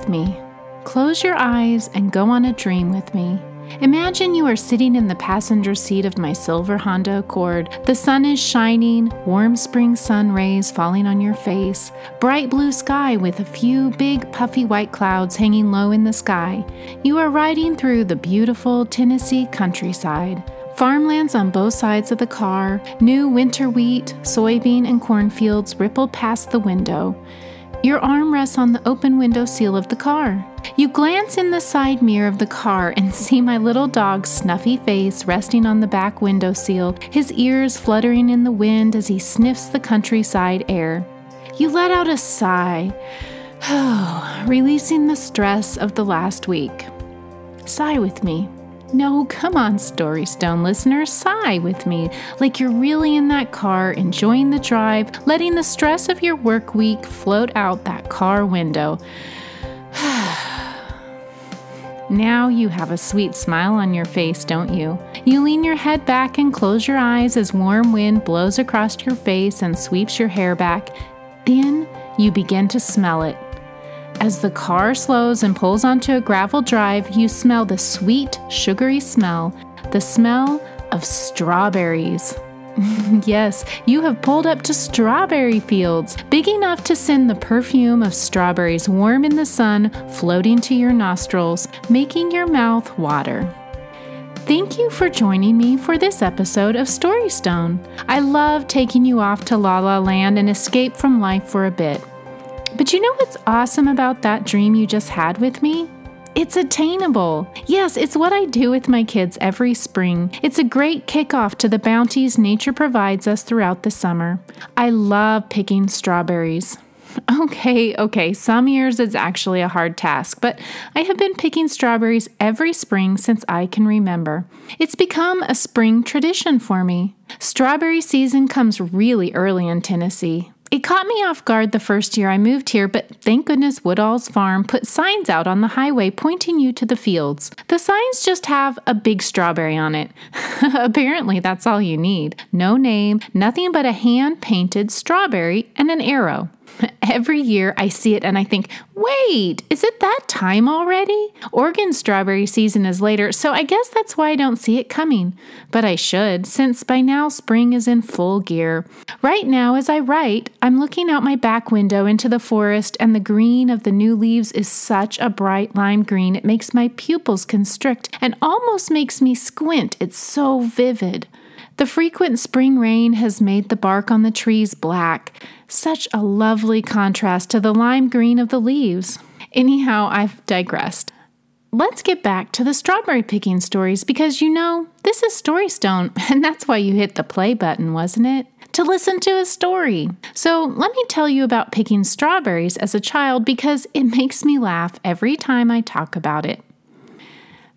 with me. Close your eyes and go on a dream with me. Imagine you are sitting in the passenger seat of my silver Honda Accord. The sun is shining, warm spring sun rays falling on your face, bright blue sky with a few big puffy white clouds hanging low in the sky. You are riding through the beautiful Tennessee countryside. Farmlands on both sides of the car, new winter wheat, soybean, and cornfields ripple past the window. Your arm rests on the open window seal of the car. You glance in the side mirror of the car and see my little dog's snuffy face resting on the back window seal, his ears fluttering in the wind as he sniffs the countryside air. You let out a sigh, releasing the stress of the last week. Sigh with me. No, come on, Storystone listeners, sigh with me like you're really in that car, enjoying the drive, letting the stress of your work week float out that car window. now you have a sweet smile on your face, don't you? You lean your head back and close your eyes as warm wind blows across your face and sweeps your hair back. Then you begin to smell it. As the car slows and pulls onto a gravel drive, you smell the sweet, sugary smell, the smell of strawberries. yes, you have pulled up to strawberry fields, big enough to send the perfume of strawberries warm in the sun floating to your nostrils, making your mouth water. Thank you for joining me for this episode of Storystone. I love taking you off to La La Land and escape from life for a bit. But you know what's awesome about that dream you just had with me? It's attainable. Yes, it's what I do with my kids every spring. It's a great kickoff to the bounties nature provides us throughout the summer. I love picking strawberries. Okay, okay, some years it's actually a hard task, but I have been picking strawberries every spring since I can remember. It's become a spring tradition for me. Strawberry season comes really early in Tennessee. It caught me off guard the first year I moved here, but thank goodness Woodall's Farm put signs out on the highway pointing you to the fields. The signs just have a big strawberry on it. Apparently, that's all you need. No name, nothing but a hand painted strawberry and an arrow. Every year I see it and I think, wait, is it that time already? Oregon strawberry season is later, so I guess that's why I don't see it coming. But I should, since by now spring is in full gear. Right now, as I write, I'm looking out my back window into the forest, and the green of the new leaves is such a bright lime green it makes my pupils constrict and almost makes me squint. It's so vivid. The frequent spring rain has made the bark on the trees black, such a lovely contrast to the lime green of the leaves. Anyhow, I've digressed. Let's get back to the strawberry picking stories because you know, this is Storystone, and that's why you hit the play button, wasn't it? To listen to a story. So, let me tell you about picking strawberries as a child because it makes me laugh every time I talk about it.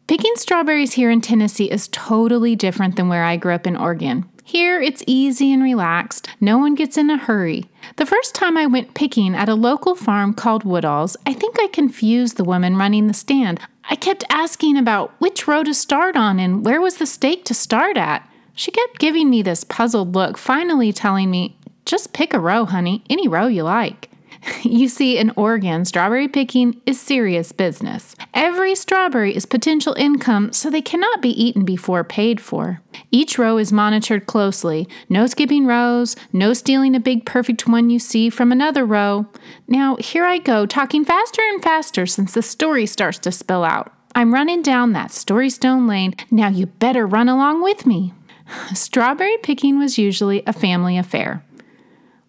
Picking strawberries here in Tennessee is totally different than where I grew up in Oregon. Here, it's easy and relaxed. No one gets in a hurry. The first time I went picking at a local farm called Woodall's, I think I confused the woman running the stand. I kept asking about which row to start on and where was the stake to start at. She kept giving me this puzzled look, finally telling me, just pick a row, honey, any row you like. You see, in Oregon, strawberry picking is serious business. Every strawberry is potential income, so they cannot be eaten before paid for. Each row is monitored closely. No skipping rows, no stealing a big perfect one you see from another row. Now, here I go, talking faster and faster since the story starts to spill out. I'm running down that story stone lane. Now you better run along with me. Strawberry picking was usually a family affair.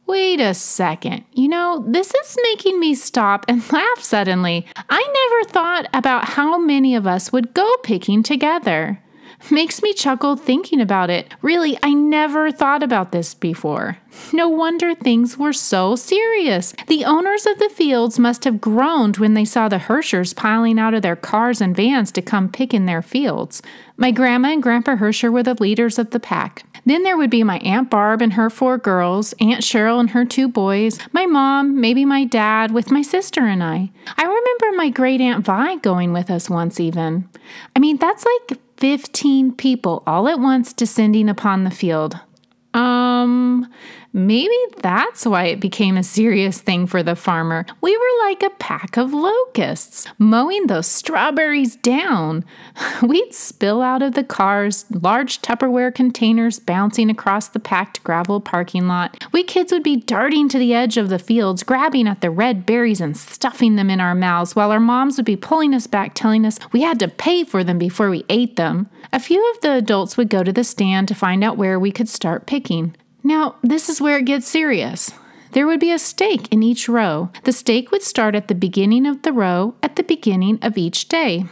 Wait a second. You know, this is making me stop and laugh suddenly. I never thought about how many of us would go picking together. Makes me chuckle thinking about it. Really, I never thought about this before. No wonder things were so serious. The owners of the fields must have groaned when they saw the Hershers piling out of their cars and vans to come pick in their fields. My grandma and Grandpa Hersher were the leaders of the pack. Then there would be my Aunt Barb and her four girls, Aunt Cheryl and her two boys, my mom, maybe my dad, with my sister and I. I remember my great Aunt Vi going with us once, even. I mean, that's like 15 people all at once descending upon the field. Um, Maybe that's why it became a serious thing for the farmer. We were like a pack of locusts, mowing those strawberries down. We'd spill out of the cars, large Tupperware containers bouncing across the packed gravel parking lot. We kids would be darting to the edge of the fields, grabbing at the red berries and stuffing them in our mouths, while our moms would be pulling us back, telling us we had to pay for them before we ate them. A few of the adults would go to the stand to find out where we could start picking. Now, this is where it gets serious. There would be a stake in each row. The stake would start at the beginning of the row at the beginning of each day.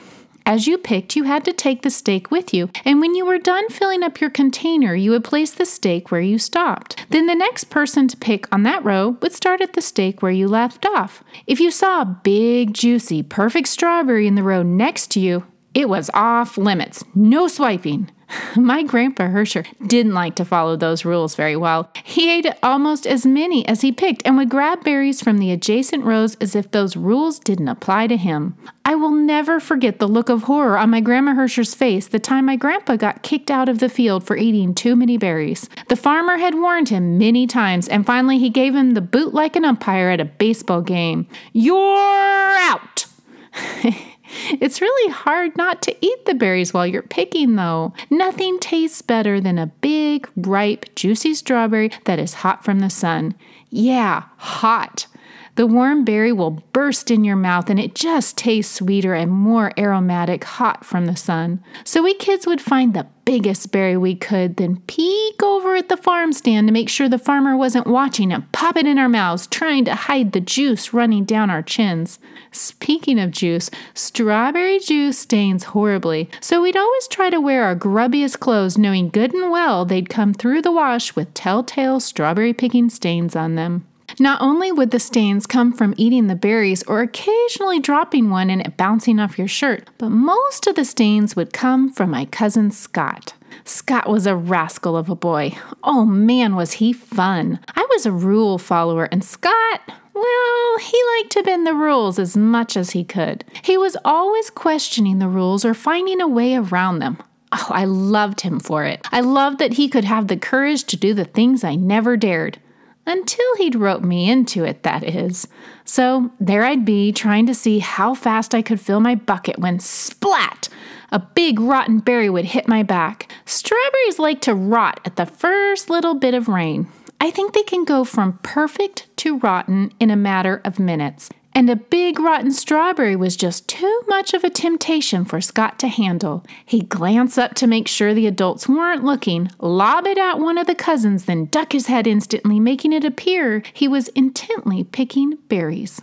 As you picked, you had to take the stake with you, and when you were done filling up your container, you would place the stake where you stopped. Then the next person to pick on that row would start at the stake where you left off. If you saw a big, juicy, perfect strawberry in the row next to you, it was off limits. No swiping. My grandpa Hersher didn't like to follow those rules very well. He ate almost as many as he picked and would grab berries from the adjacent rows as if those rules didn't apply to him. I will never forget the look of horror on my grandma Hersher's face the time my grandpa got kicked out of the field for eating too many berries. The farmer had warned him many times, and finally he gave him the boot like an umpire at a baseball game. You're out! It's really hard not to eat the berries while you're picking, though. Nothing tastes better than a big, ripe, juicy strawberry that is hot from the sun. Yeah, hot. The warm berry will burst in your mouth and it just tastes sweeter and more aromatic hot from the sun. So we kids would find the biggest berry we could, then peek over at the farm stand to make sure the farmer wasn't watching and pop it in our mouths, trying to hide the juice running down our chins. Speaking of juice, strawberry juice stains horribly, so we'd always try to wear our grubbiest clothes, knowing good and well they'd come through the wash with telltale strawberry picking stains on them. Not only would the stains come from eating the berries or occasionally dropping one and it bouncing off your shirt, but most of the stains would come from my cousin Scott. Scott was a rascal of a boy. Oh man, was he fun! I was a rule follower, and Scott, well, he liked to bend the rules as much as he could. He was always questioning the rules or finding a way around them. Oh, I loved him for it. I loved that he could have the courage to do the things I never dared. Until he'd rope me into it, that is. So there I'd be, trying to see how fast I could fill my bucket when splat! A big rotten berry would hit my back. Strawberries like to rot at the first little bit of rain. I think they can go from perfect to rotten in a matter of minutes and a big rotten strawberry was just too much of a temptation for Scott to handle. He'd glance up to make sure the adults weren't looking, lob it at one of the cousins, then duck his head instantly, making it appear he was intently picking berries.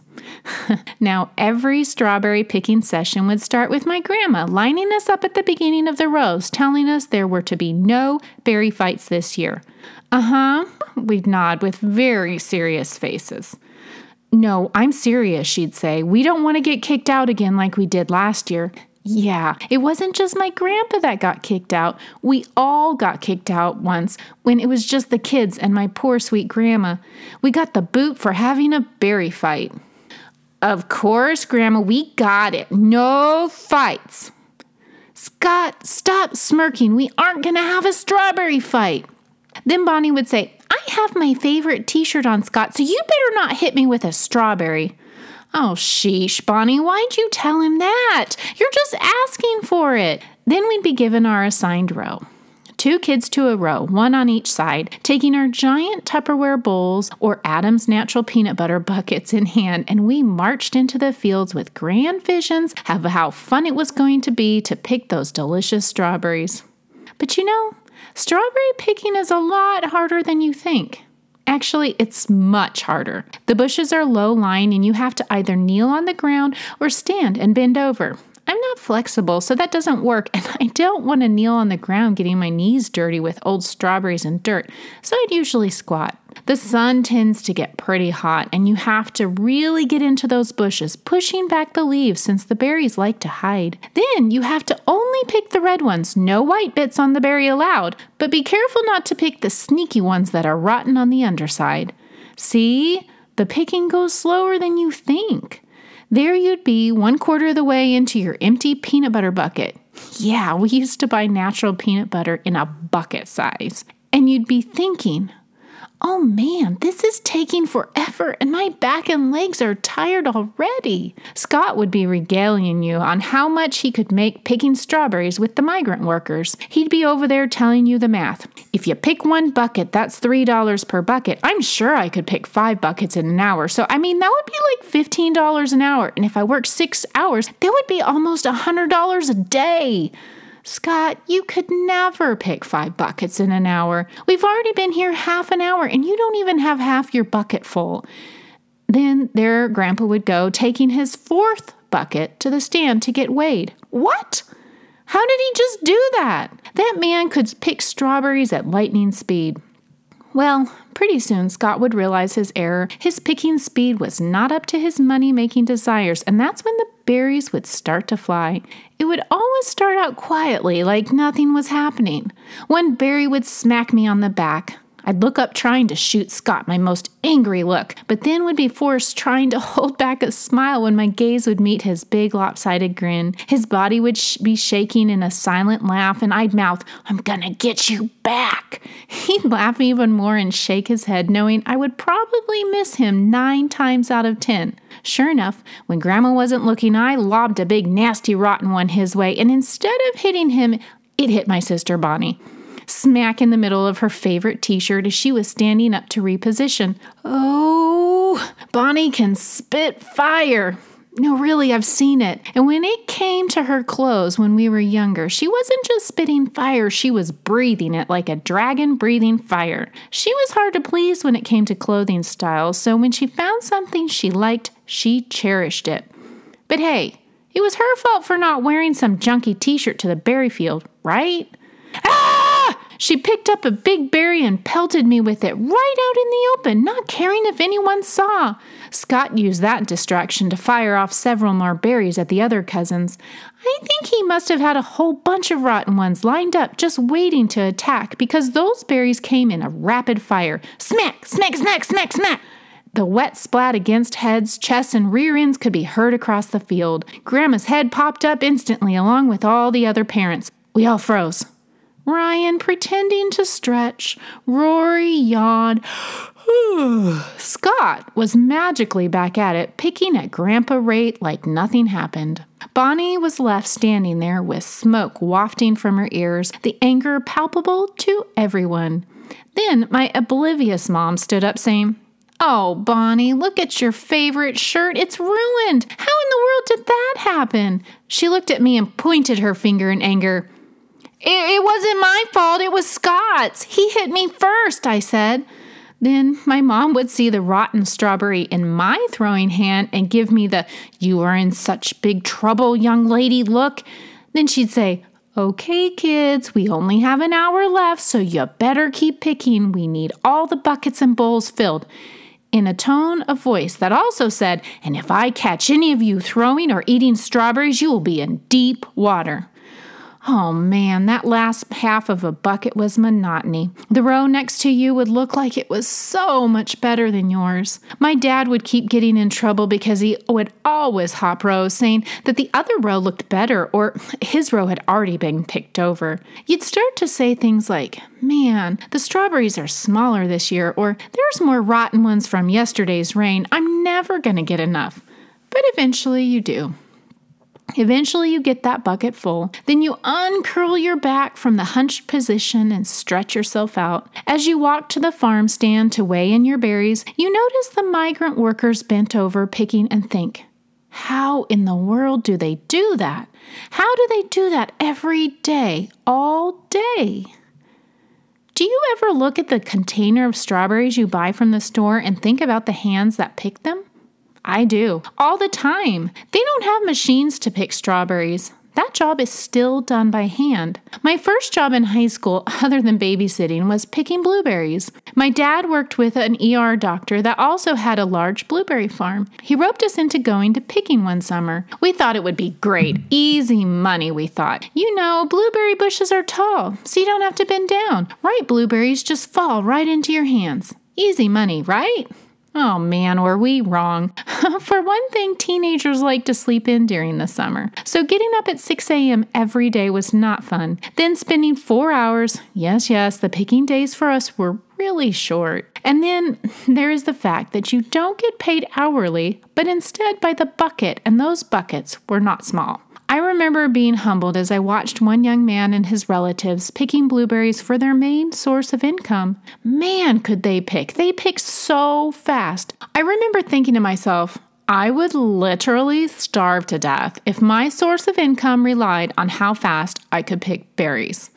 now, every strawberry picking session would start with my grandma lining us up at the beginning of the rows, telling us there were to be no berry fights this year. Uh huh, we'd nod with very serious faces. No, I'm serious, she'd say. We don't want to get kicked out again like we did last year. Yeah, it wasn't just my grandpa that got kicked out. We all got kicked out once when it was just the kids and my poor sweet grandma. We got the boot for having a berry fight. Of course, Grandma, we got it. No fights. Scott, stop smirking. We aren't going to have a strawberry fight. Then Bonnie would say, I have my favorite t shirt on, Scott, so you better not hit me with a strawberry. Oh, sheesh, Bonnie, why'd you tell him that? You're just asking for it. Then we'd be given our assigned row. Two kids to a row, one on each side, taking our giant Tupperware bowls or Adams natural peanut butter buckets in hand, and we marched into the fields with grand visions of how fun it was going to be to pick those delicious strawberries. But you know, Strawberry picking is a lot harder than you think. Actually, it's much harder. The bushes are low lying, and you have to either kneel on the ground or stand and bend over. I'm not flexible, so that doesn't work, and I don't want to kneel on the ground getting my knees dirty with old strawberries and dirt, so I'd usually squat. The sun tends to get pretty hot, and you have to really get into those bushes, pushing back the leaves since the berries like to hide. Then you have to only pick the red ones, no white bits on the berry allowed, but be careful not to pick the sneaky ones that are rotten on the underside. See? The picking goes slower than you think. There you'd be one quarter of the way into your empty peanut butter bucket. Yeah, we used to buy natural peanut butter in a bucket size. And you'd be thinking, Oh man, this is taking forever and my back and legs are tired already. Scott would be regaling you on how much he could make picking strawberries with the migrant workers. He'd be over there telling you the math. If you pick one bucket, that's $3 per bucket. I'm sure I could pick five buckets in an hour. So, I mean, that would be like $15 an hour. And if I worked six hours, that would be almost $100 a day. Scott, you could never pick five buckets in an hour. We've already been here half an hour and you don't even have half your bucket full. Then their Grandpa would go, taking his fourth bucket to the stand to get weighed. What? How did he just do that? That man could pick strawberries at lightning speed. Well, pretty soon Scott would realize his error. His picking speed was not up to his money making desires, and that's when the berries would start to fly. It would always start out quietly, like nothing was happening. One berry would smack me on the back. I'd look up trying to shoot Scott my most angry look, but then would be forced trying to hold back a smile when my gaze would meet his big lopsided grin. His body would sh- be shaking in a silent laugh, and I'd mouth, I'm gonna get you back. He'd laugh even more and shake his head, knowing I would probably miss him nine times out of ten. Sure enough, when Grandma wasn't looking, I lobbed a big, nasty, rotten one his way, and instead of hitting him, it hit my sister Bonnie smack in the middle of her favorite t shirt as she was standing up to reposition. Oh, Bonnie can spit fire. No, really, I've seen it. And when it came to her clothes when we were younger, she wasn't just spitting fire, she was breathing it like a dragon breathing fire. She was hard to please when it came to clothing styles, so when she found something she liked, she cherished it. But hey, it was her fault for not wearing some junky t shirt to the berry field, right? Ah! She picked up a big berry and pelted me with it right out in the open, not caring if anyone saw. Scott used that distraction to fire off several more berries at the other cousins. I think he must have had a whole bunch of rotten ones lined up just waiting to attack because those berries came in a rapid fire. Smack, smack, smack, smack, smack. The wet splat against heads, chests, and rear ends could be heard across the field. Grandma's head popped up instantly, along with all the other parents. We all froze. Ryan pretending to stretch. Rory yawned. Scott was magically back at it, picking at Grandpa Rate like nothing happened. Bonnie was left standing there with smoke wafting from her ears, the anger palpable to everyone. Then my oblivious mom stood up, saying, Oh, Bonnie, look at your favorite shirt. It's ruined. How in the world did that happen? She looked at me and pointed her finger in anger. It, it wasn't my fault, it was Scott's. He hit me first, I said. Then my mom would see the rotten strawberry in my throwing hand and give me the, You are in such big trouble, young lady look. Then she'd say, Okay, kids, we only have an hour left, so you better keep picking. We need all the buckets and bowls filled. In a tone of voice that also said, And if I catch any of you throwing or eating strawberries, you will be in deep water. Oh man, that last half of a bucket was monotony. The row next to you would look like it was so much better than yours. My dad would keep getting in trouble because he would always hop rows, saying that the other row looked better or his row had already been picked over. You'd start to say things like, Man, the strawberries are smaller this year, or there's more rotten ones from yesterday's rain. I'm never going to get enough. But eventually you do. Eventually, you get that bucket full. Then you uncurl your back from the hunched position and stretch yourself out. As you walk to the farm stand to weigh in your berries, you notice the migrant workers bent over picking and think, How in the world do they do that? How do they do that every day, all day? Do you ever look at the container of strawberries you buy from the store and think about the hands that pick them? I do. All the time. They don't have machines to pick strawberries. That job is still done by hand. My first job in high school, other than babysitting, was picking blueberries. My dad worked with an ER doctor that also had a large blueberry farm. He roped us into going to picking one summer. We thought it would be great. Easy money, we thought. You know, blueberry bushes are tall, so you don't have to bend down. Ripe blueberries just fall right into your hands. Easy money, right? Oh man, were we wrong. For one thing, teenagers like to sleep in during the summer. So getting up at 6 a.m. every day was not fun. Then spending four hours, yes, yes, the picking days for us were really short. And then there is the fact that you don't get paid hourly, but instead by the bucket, and those buckets were not small. I remember being humbled as I watched one young man and his relatives picking blueberries for their main source of income. Man, could they pick! They pick so fast. I remember thinking to myself, I would literally starve to death if my source of income relied on how fast I could pick berries.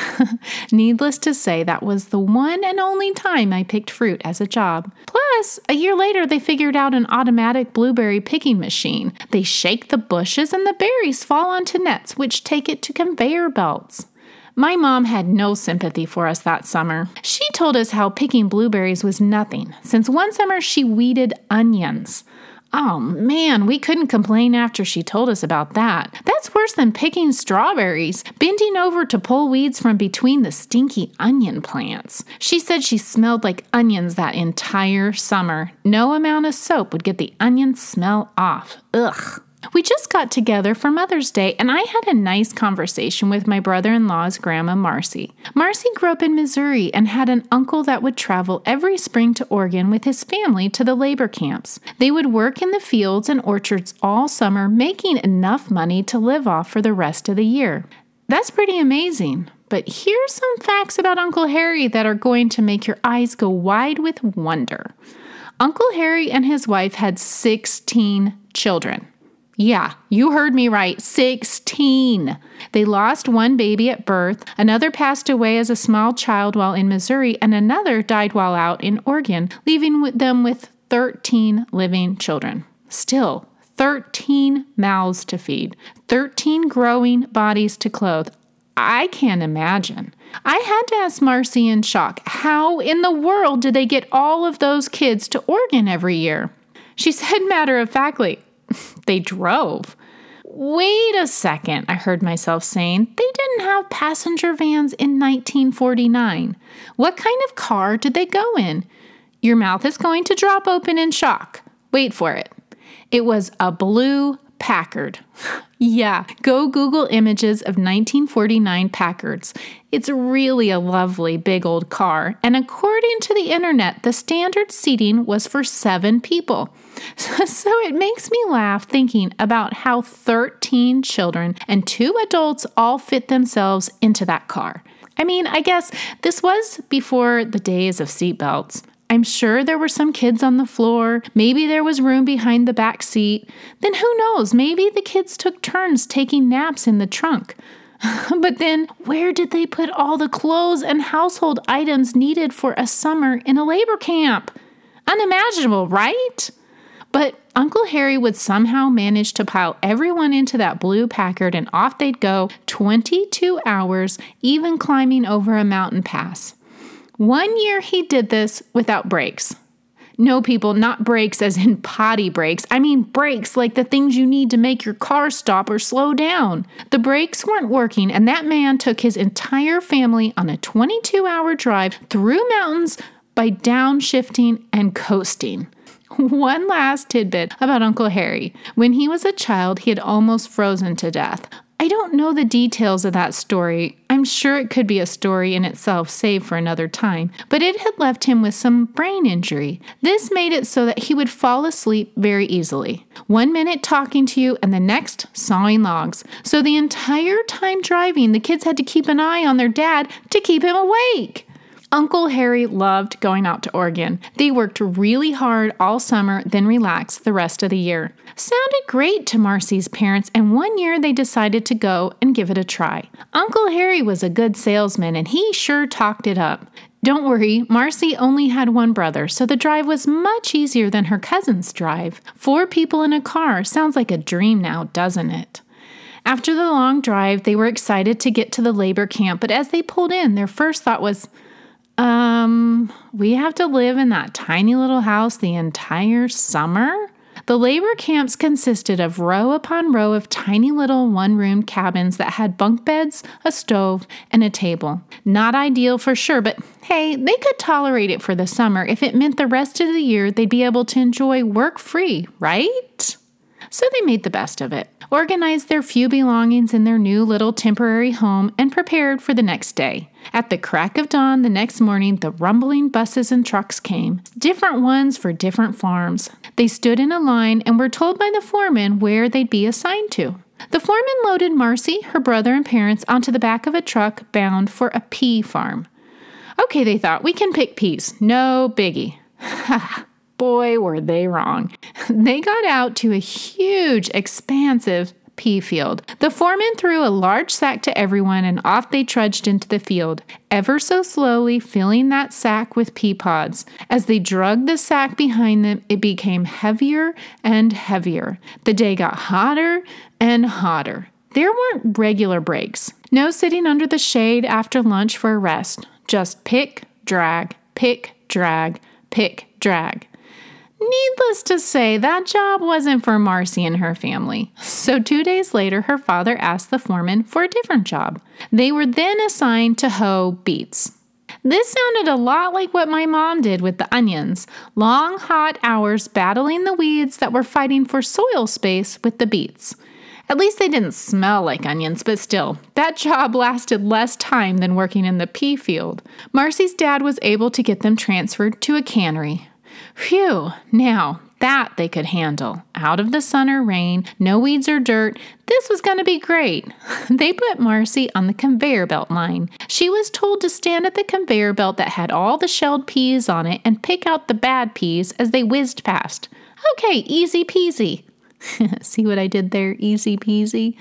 Needless to say, that was the one and only time I picked fruit as a job. Plus, a year later, they figured out an automatic blueberry picking machine. They shake the bushes and the berries fall onto nets, which take it to conveyor belts. My mom had no sympathy for us that summer. She told us how picking blueberries was nothing, since one summer she weeded onions. Oh man, we couldn't complain after she told us about that. That's worse than picking strawberries, bending over to pull weeds from between the stinky onion plants. She said she smelled like onions that entire summer. No amount of soap would get the onion smell off. Ugh. We just got together for Mother's Day, and I had a nice conversation with my brother in law's grandma, Marcy. Marcy grew up in Missouri and had an uncle that would travel every spring to Oregon with his family to the labor camps. They would work in the fields and orchards all summer, making enough money to live off for the rest of the year. That's pretty amazing. But here's some facts about Uncle Harry that are going to make your eyes go wide with wonder. Uncle Harry and his wife had 16 children. Yeah, you heard me right 16. They lost one baby at birth, another passed away as a small child while in Missouri, and another died while out in Oregon, leaving them with 13 living children. Still, 13 mouths to feed, 13 growing bodies to clothe. I can't imagine. I had to ask Marcy in shock how in the world did they get all of those kids to Oregon every year? She said matter of factly, they drove. Wait a second, I heard myself saying. They didn't have passenger vans in 1949. What kind of car did they go in? Your mouth is going to drop open in shock. Wait for it. It was a blue Packard. yeah, go Google images of 1949 Packards. It's really a lovely big old car, and according to the internet, the standard seating was for seven people. So it makes me laugh thinking about how 13 children and two adults all fit themselves into that car. I mean, I guess this was before the days of seatbelts. I'm sure there were some kids on the floor. Maybe there was room behind the back seat. Then who knows? Maybe the kids took turns taking naps in the trunk. but then, where did they put all the clothes and household items needed for a summer in a labor camp? Unimaginable, right? But Uncle Harry would somehow manage to pile everyone into that blue Packard and off they'd go 22 hours, even climbing over a mountain pass. One year he did this without breaks. No, people, not breaks as in potty breaks. I mean brakes like the things you need to make your car stop or slow down. The brakes weren't working, and that man took his entire family on a 22 hour drive through mountains by downshifting and coasting. One last tidbit about Uncle Harry. When he was a child, he had almost frozen to death. I don't know the details of that story. I'm sure it could be a story in itself, saved for another time, but it had left him with some brain injury. This made it so that he would fall asleep very easily. One minute talking to you, and the next sawing logs. So the entire time driving, the kids had to keep an eye on their dad to keep him awake. Uncle Harry loved going out to Oregon. They worked really hard all summer, then relaxed the rest of the year. Sounded great to Marcy's parents, and one year they decided to go and give it a try. Uncle Harry was a good salesman, and he sure talked it up. Don't worry, Marcy only had one brother, so the drive was much easier than her cousin's drive. Four people in a car sounds like a dream now, doesn't it? After the long drive, they were excited to get to the labor camp, but as they pulled in, their first thought was, um, we have to live in that tiny little house the entire summer? The labor camps consisted of row upon row of tiny little one room cabins that had bunk beds, a stove, and a table. Not ideal for sure, but hey, they could tolerate it for the summer if it meant the rest of the year they'd be able to enjoy work free, right? So they made the best of it, organized their few belongings in their new little temporary home, and prepared for the next day. At the crack of dawn the next morning, the rumbling buses and trucks came, different ones for different farms. They stood in a line and were told by the foreman where they'd be assigned to. The foreman loaded Marcy, her brother, and parents onto the back of a truck bound for a pea farm. Okay, they thought, we can pick peas. No biggie. Ha! Boy, were they wrong. They got out to a huge, expansive pea field. The foreman threw a large sack to everyone and off they trudged into the field, ever so slowly filling that sack with pea pods. As they dragged the sack behind them, it became heavier and heavier. The day got hotter and hotter. There weren't regular breaks. No sitting under the shade after lunch for a rest. Just pick, drag, pick, drag, pick, drag. Needless to say, that job wasn't for Marcy and her family. So, two days later, her father asked the foreman for a different job. They were then assigned to hoe beets. This sounded a lot like what my mom did with the onions long, hot hours battling the weeds that were fighting for soil space with the beets. At least they didn't smell like onions, but still, that job lasted less time than working in the pea field. Marcy's dad was able to get them transferred to a cannery, Phew, now that they could handle. Out of the sun or rain, no weeds or dirt. This was going to be great. They put Marcy on the conveyor belt line. She was told to stand at the conveyor belt that had all the shelled peas on it and pick out the bad peas as they whizzed past. Okay, easy peasy. See what I did there? Easy peasy.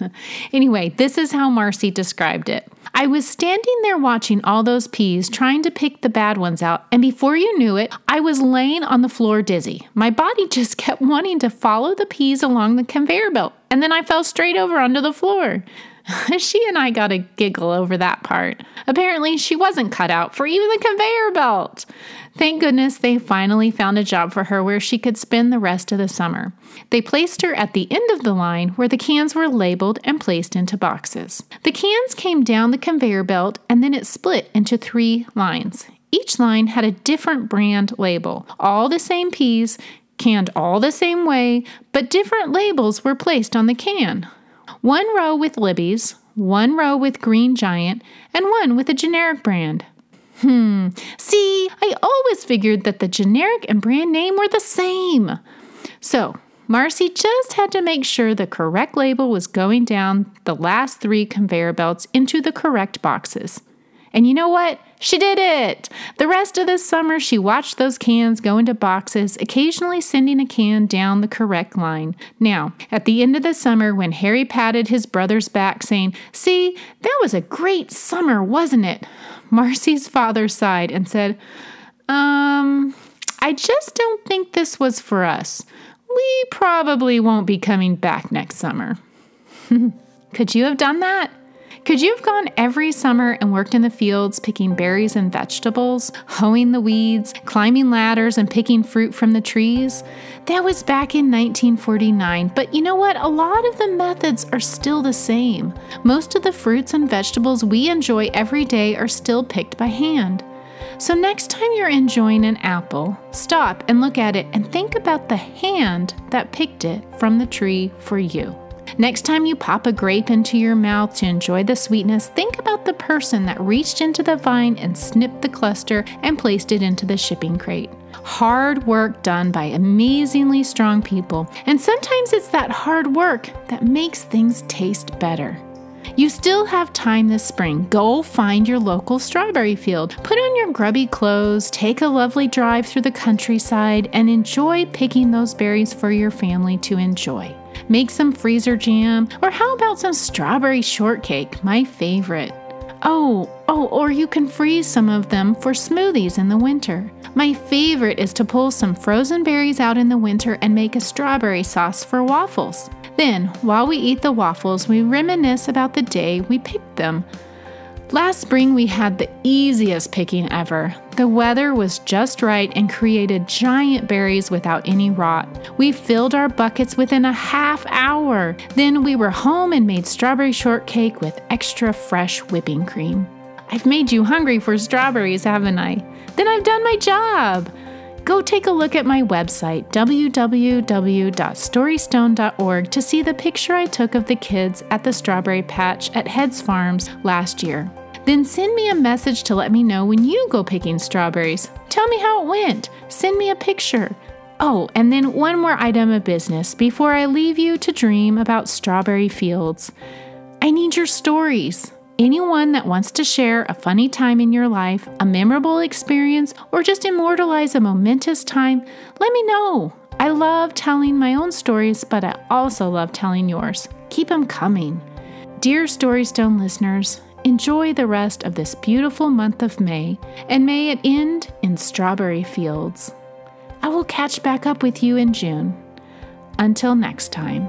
anyway, this is how Marcy described it. I was standing there watching all those peas, trying to pick the bad ones out, and before you knew it, I was laying on the floor dizzy. My body just kept wanting to follow the peas along the conveyor belt, and then I fell straight over onto the floor. she and I got a giggle over that part. Apparently, she wasn't cut out for even the conveyor belt. Thank goodness they finally found a job for her where she could spend the rest of the summer. They placed her at the end of the line where the cans were labeled and placed into boxes. The cans came down the conveyor belt and then it split into three lines. Each line had a different brand label, all the same peas, canned all the same way, but different labels were placed on the can. One row with Libby's, one row with Green Giant, and one with a generic brand. Hmm, see, I always figured that the generic and brand name were the same. So, Marcy just had to make sure the correct label was going down the last three conveyor belts into the correct boxes. And you know what? She did it! The rest of the summer, she watched those cans go into boxes, occasionally sending a can down the correct line. Now, at the end of the summer, when Harry patted his brother's back, saying, See, that was a great summer, wasn't it? Marcy's father sighed and said, Um, I just don't think this was for us. We probably won't be coming back next summer. Could you have done that? Could you have gone every summer and worked in the fields picking berries and vegetables, hoeing the weeds, climbing ladders, and picking fruit from the trees? That was back in 1949, but you know what? A lot of the methods are still the same. Most of the fruits and vegetables we enjoy every day are still picked by hand. So, next time you're enjoying an apple, stop and look at it and think about the hand that picked it from the tree for you. Next time you pop a grape into your mouth to enjoy the sweetness, think about the person that reached into the vine and snipped the cluster and placed it into the shipping crate. Hard work done by amazingly strong people, and sometimes it's that hard work that makes things taste better. You still have time this spring. Go find your local strawberry field. Put on your grubby clothes, take a lovely drive through the countryside, and enjoy picking those berries for your family to enjoy. Make some freezer jam, or how about some strawberry shortcake, my favorite? Oh, oh, or you can freeze some of them for smoothies in the winter. My favorite is to pull some frozen berries out in the winter and make a strawberry sauce for waffles. Then, while we eat the waffles, we reminisce about the day we picked them. Last spring, we had the easiest picking ever. The weather was just right and created giant berries without any rot. We filled our buckets within a half hour. Then we were home and made strawberry shortcake with extra fresh whipping cream. I've made you hungry for strawberries, haven't I? Then I've done my job. Go take a look at my website, www.storystone.org, to see the picture I took of the kids at the strawberry patch at Heads Farms last year. Then send me a message to let me know when you go picking strawberries. Tell me how it went. Send me a picture. Oh, and then one more item of business before I leave you to dream about strawberry fields. I need your stories. Anyone that wants to share a funny time in your life, a memorable experience, or just immortalize a momentous time, let me know. I love telling my own stories, but I also love telling yours. Keep them coming. Dear Storystone listeners, enjoy the rest of this beautiful month of May, and may it end in strawberry fields. I will catch back up with you in June. Until next time.